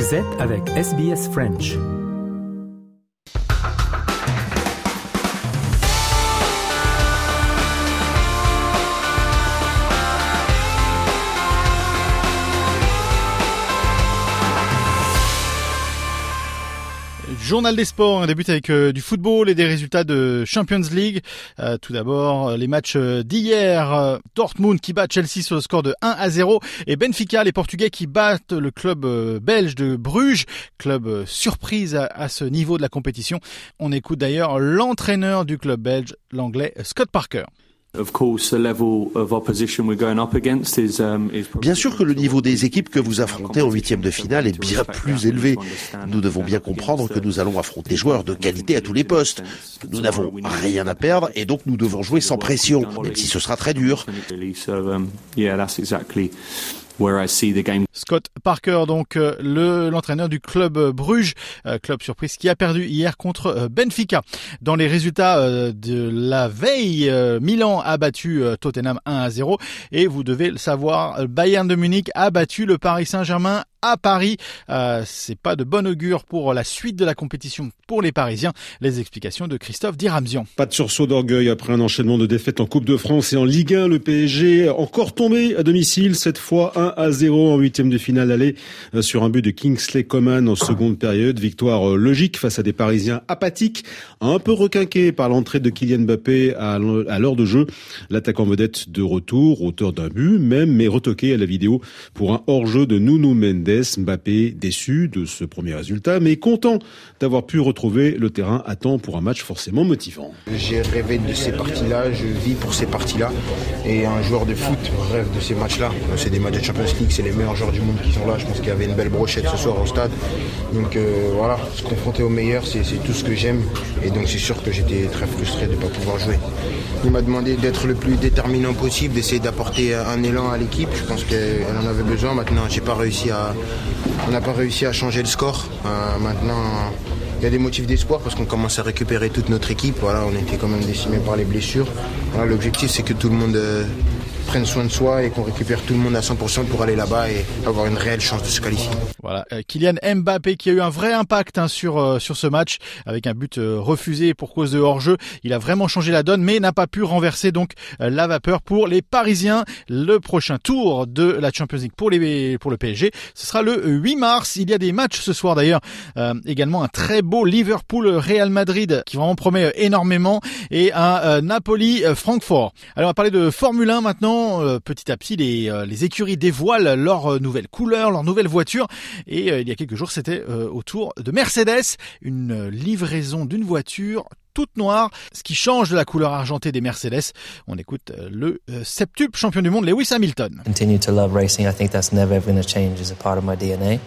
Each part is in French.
Vous avec SBS French. Journal des sports, on débute avec euh, du football et des résultats de Champions League. Euh, tout d'abord, les matchs euh, d'hier. Dortmund qui bat Chelsea sur le score de 1 à 0 et Benfica, les Portugais qui battent le club belge de Bruges, club surprise à ce niveau de la compétition. On écoute d'ailleurs l'entraîneur du club belge, l'anglais Scott Parker. Bien sûr que le niveau des équipes que vous affrontez en huitième de finale est bien plus élevé. Nous devons bien comprendre que nous allons affronter des joueurs de qualité à tous les postes. Nous n'avons rien à perdre et donc nous devons jouer sans pression, même si ce sera très dur. Scott Parker, donc euh, le l'entraîneur du club euh, Bruges, euh, club surprise qui a perdu hier contre Benfica. Dans les résultats de la veille, Milan a battu Tottenham 1 à 0 et vous devez le savoir, Bayern de Munich a battu le Paris Saint-Germain à Paris. Euh, c'est pas de bon augure pour la suite de la compétition pour les Parisiens. Les explications de Christophe Diramzian. Pas de sursaut d'orgueil après un enchaînement de défaites en Coupe de France et en Ligue 1. Le PSG encore tombé à domicile, cette fois 1 à 0 en huitième de finale aller euh, sur un but de Kingsley Coman en seconde période. Victoire euh, logique face à des Parisiens apathiques, un peu requinqués par l'entrée de Kylian Mbappé à l'heure de jeu. L'attaquant vedette de retour, auteur d'un but même, mais retoqué à la vidéo pour un hors-jeu de Nuno Mendes. Mbappé déçu de ce premier résultat, mais content d'avoir pu retrouver le terrain à temps pour un match forcément motivant. J'ai rêvé de ces parties-là, je vis pour ces parties-là, et un joueur de foot rêve de ces matchs-là. C'est des matchs de Champions League, c'est les meilleurs joueurs du monde qui sont là. Je pense qu'il y avait une belle brochette ce soir au stade. Donc euh, voilà, se confronter aux meilleurs, c'est tout ce que j'aime, et donc c'est sûr que j'étais très frustré de ne pas pouvoir jouer. Il m'a demandé d'être le plus déterminant possible, d'essayer d'apporter un élan à l'équipe. Je pense qu'elle en avait besoin. Maintenant, j'ai pas réussi à, on n'a pas réussi à changer le score. Euh, maintenant, il y a des motifs d'espoir parce qu'on commence à récupérer toute notre équipe. Voilà, on était quand même décimé par les blessures. L'objectif, c'est que tout le monde euh, prenne soin de soi et qu'on récupère tout le monde à 100% pour aller là-bas et avoir une réelle chance de se qualifier. Voilà, euh, Kylian Mbappé qui a eu un vrai impact hein, sur euh, sur ce match avec un but euh, refusé pour cause de hors-jeu. Il a vraiment changé la donne, mais n'a pas pu renverser donc la vapeur pour les Parisiens. Le prochain tour de la Champions League pour les pour le PSG, ce sera le 8 mars. Il y a des matchs ce soir d'ailleurs. également un très beau Liverpool Real Madrid qui vraiment promet énormément et un Napoli Francfort. Alors on va parler de Formule 1 maintenant. Euh, petit à petit, les, euh, les écuries dévoilent leurs euh, nouvelles couleurs, leurs nouvelles voitures. Et il y a quelques jours, c'était au tour de Mercedes, une livraison d'une voiture toute noire, ce qui change de la couleur argentée des Mercedes. On écoute le septuple champion du monde Lewis Hamilton. Continue to love racing. I think that's never going to change as a part of my DNA.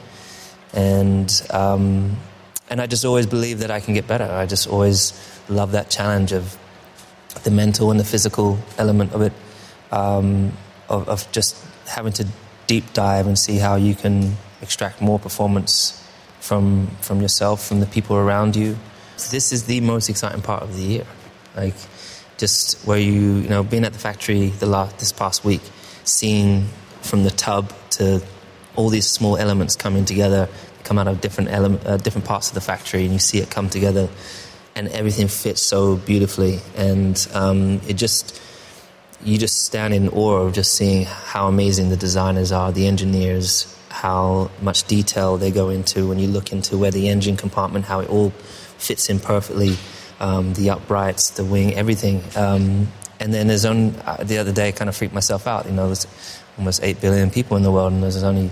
And um, and I just always believe that I can get better. I just always love that challenge of the mental and the physical element of it. Um, of, of, just having to deep dive and see how you can extract more performance from from yourself, from the people around you. This is the most exciting part of the year, like just where you you know being at the factory the last this past week, seeing from the tub to all these small elements coming together, come out of different element, uh, different parts of the factory, and you see it come together, and everything fits so beautifully, and um, it just you just stand in awe of just seeing how amazing the designers are, the engineers, how much detail they go into when you look into where the engine compartment, how it all fits in perfectly, um, the uprights, the wing, everything. Um, and then there's only, uh, the other day I kind of freaked myself out. You know, there's almost 8 billion people in the world, and there's only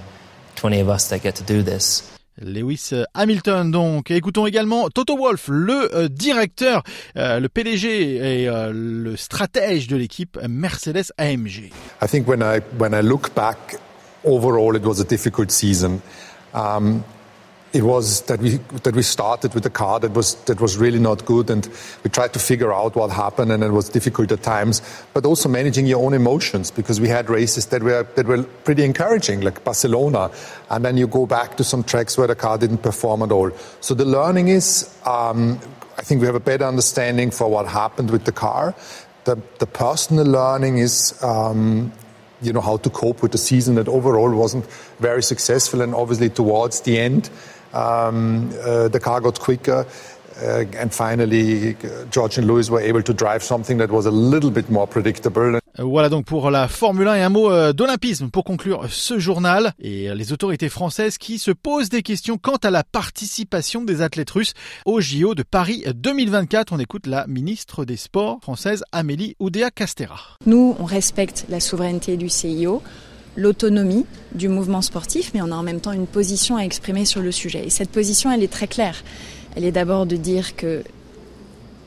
20 of us that get to do this. Lewis Hamilton donc. écoutons également Toto Wolff, le euh, directeur, euh, le PDG et euh, le stratège de l'équipe Mercedes AMG. I think when I when I look back overall it was a difficult season. Um, it was that we that we started with a car that was that was really not good, and we tried to figure out what happened, and it was difficult at times. But also managing your own emotions because we had races that were that were pretty encouraging, like Barcelona, and then you go back to some tracks where the car didn't perform at all. So the learning is, um, I think we have a better understanding for what happened with the car. The the personal learning is. Um, you know, how to cope with the season that overall wasn't very successful. And obviously, towards the end, um, uh, the car got quicker. Uh, and finally, George and Lewis were able to drive something that was a little bit more predictable. Euh, voilà donc pour la Formule 1 et un mot euh, d'olympisme pour conclure ce journal et les autorités françaises qui se posent des questions quant à la participation des athlètes russes au JO de Paris 2024. On écoute la ministre des Sports française Amélie Oudéa-Castera. Nous, on respecte la souveraineté du CIO l'autonomie du mouvement sportif, mais on a en même temps une position à exprimer sur le sujet. Et cette position, elle est très claire. Elle est d'abord de dire que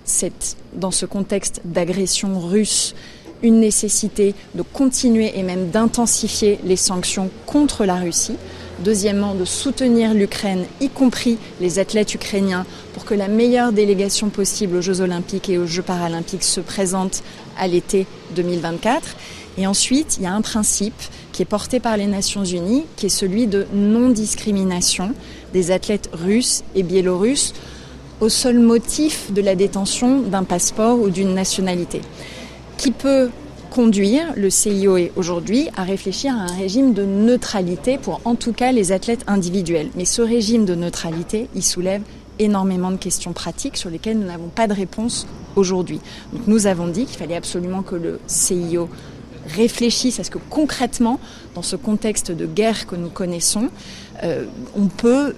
c'est dans ce contexte d'agression russe une nécessité de continuer et même d'intensifier les sanctions contre la Russie. Deuxièmement, de soutenir l'Ukraine, y compris les athlètes ukrainiens, pour que la meilleure délégation possible aux Jeux olympiques et aux Jeux paralympiques se présente à l'été 2024. Et ensuite, il y a un principe qui est porté par les Nations Unies, qui est celui de non-discrimination des athlètes russes et biélorusses au seul motif de la détention d'un passeport ou d'une nationalité, qui peut conduire le CIO aujourd'hui à réfléchir à un régime de neutralité pour en tout cas les athlètes individuels. Mais ce régime de neutralité, il soulève énormément de questions pratiques sur lesquelles nous n'avons pas de réponse aujourd'hui. Donc nous avons dit qu'il fallait absolument que le CIO réfléchissent à ce que concrètement, dans ce contexte de guerre que nous connaissons, euh, on peut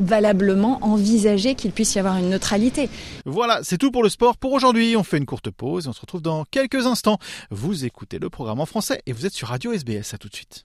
valablement envisager qu'il puisse y avoir une neutralité. Voilà, c'est tout pour le sport pour aujourd'hui. On fait une courte pause et on se retrouve dans quelques instants. Vous écoutez le programme en français et vous êtes sur Radio SBS. À tout de suite.